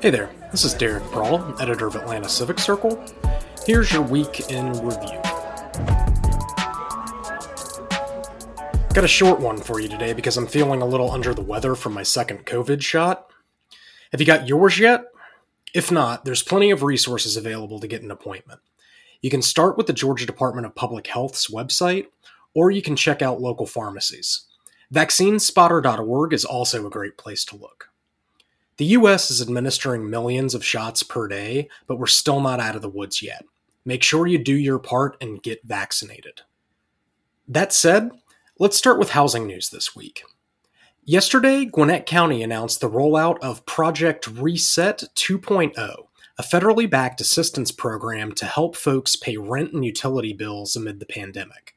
Hey there, this is Derek Brawl, editor of Atlanta Civic Circle. Here's your week in review. Got a short one for you today because I'm feeling a little under the weather from my second COVID shot. Have you got yours yet? If not, there's plenty of resources available to get an appointment. You can start with the Georgia Department of Public Health's website, or you can check out local pharmacies. Vaccinespotter.org is also a great place to look. The US is administering millions of shots per day, but we're still not out of the woods yet. Make sure you do your part and get vaccinated. That said, let's start with housing news this week. Yesterday, Gwinnett County announced the rollout of Project Reset 2.0, a federally backed assistance program to help folks pay rent and utility bills amid the pandemic.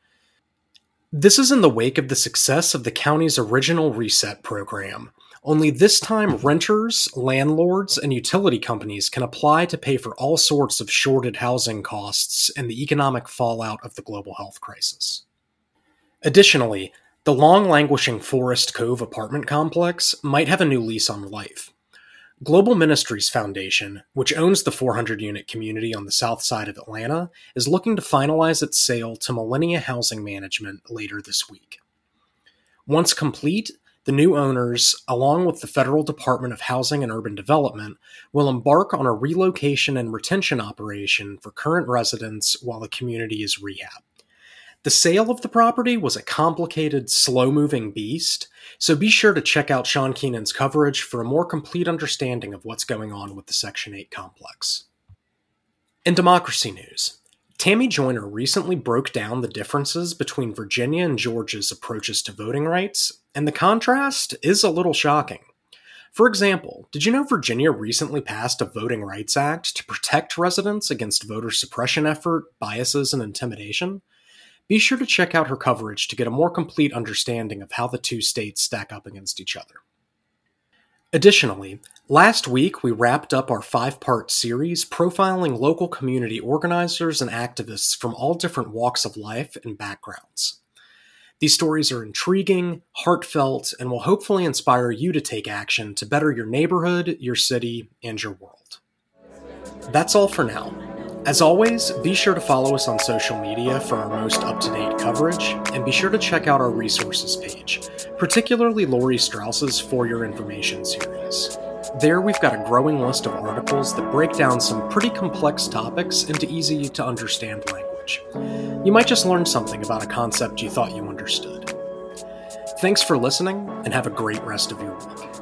This is in the wake of the success of the county's original Reset program, only this time renters, landlords, and utility companies can apply to pay for all sorts of shorted housing costs and the economic fallout of the global health crisis. Additionally, the long languishing Forest Cove apartment complex might have a new lease on life. Global Ministries Foundation, which owns the 400 unit community on the south side of Atlanta, is looking to finalize its sale to Millennia Housing Management later this week. Once complete, the new owners, along with the Federal Department of Housing and Urban Development, will embark on a relocation and retention operation for current residents while the community is rehabbed. The sale of the property was a complicated, slow moving beast, so be sure to check out Sean Keenan's coverage for a more complete understanding of what's going on with the Section 8 complex. In democracy news, Tammy Joyner recently broke down the differences between Virginia and Georgia's approaches to voting rights, and the contrast is a little shocking. For example, did you know Virginia recently passed a Voting Rights Act to protect residents against voter suppression effort, biases, and intimidation? Be sure to check out her coverage to get a more complete understanding of how the two states stack up against each other. Additionally, last week we wrapped up our five part series profiling local community organizers and activists from all different walks of life and backgrounds. These stories are intriguing, heartfelt, and will hopefully inspire you to take action to better your neighborhood, your city, and your world. That's all for now. As always, be sure to follow us on social media for our most up to date coverage, and be sure to check out our resources page, particularly Lori Strauss's For Your Information series. There, we've got a growing list of articles that break down some pretty complex topics into easy to understand language. You might just learn something about a concept you thought you understood. Thanks for listening, and have a great rest of your week.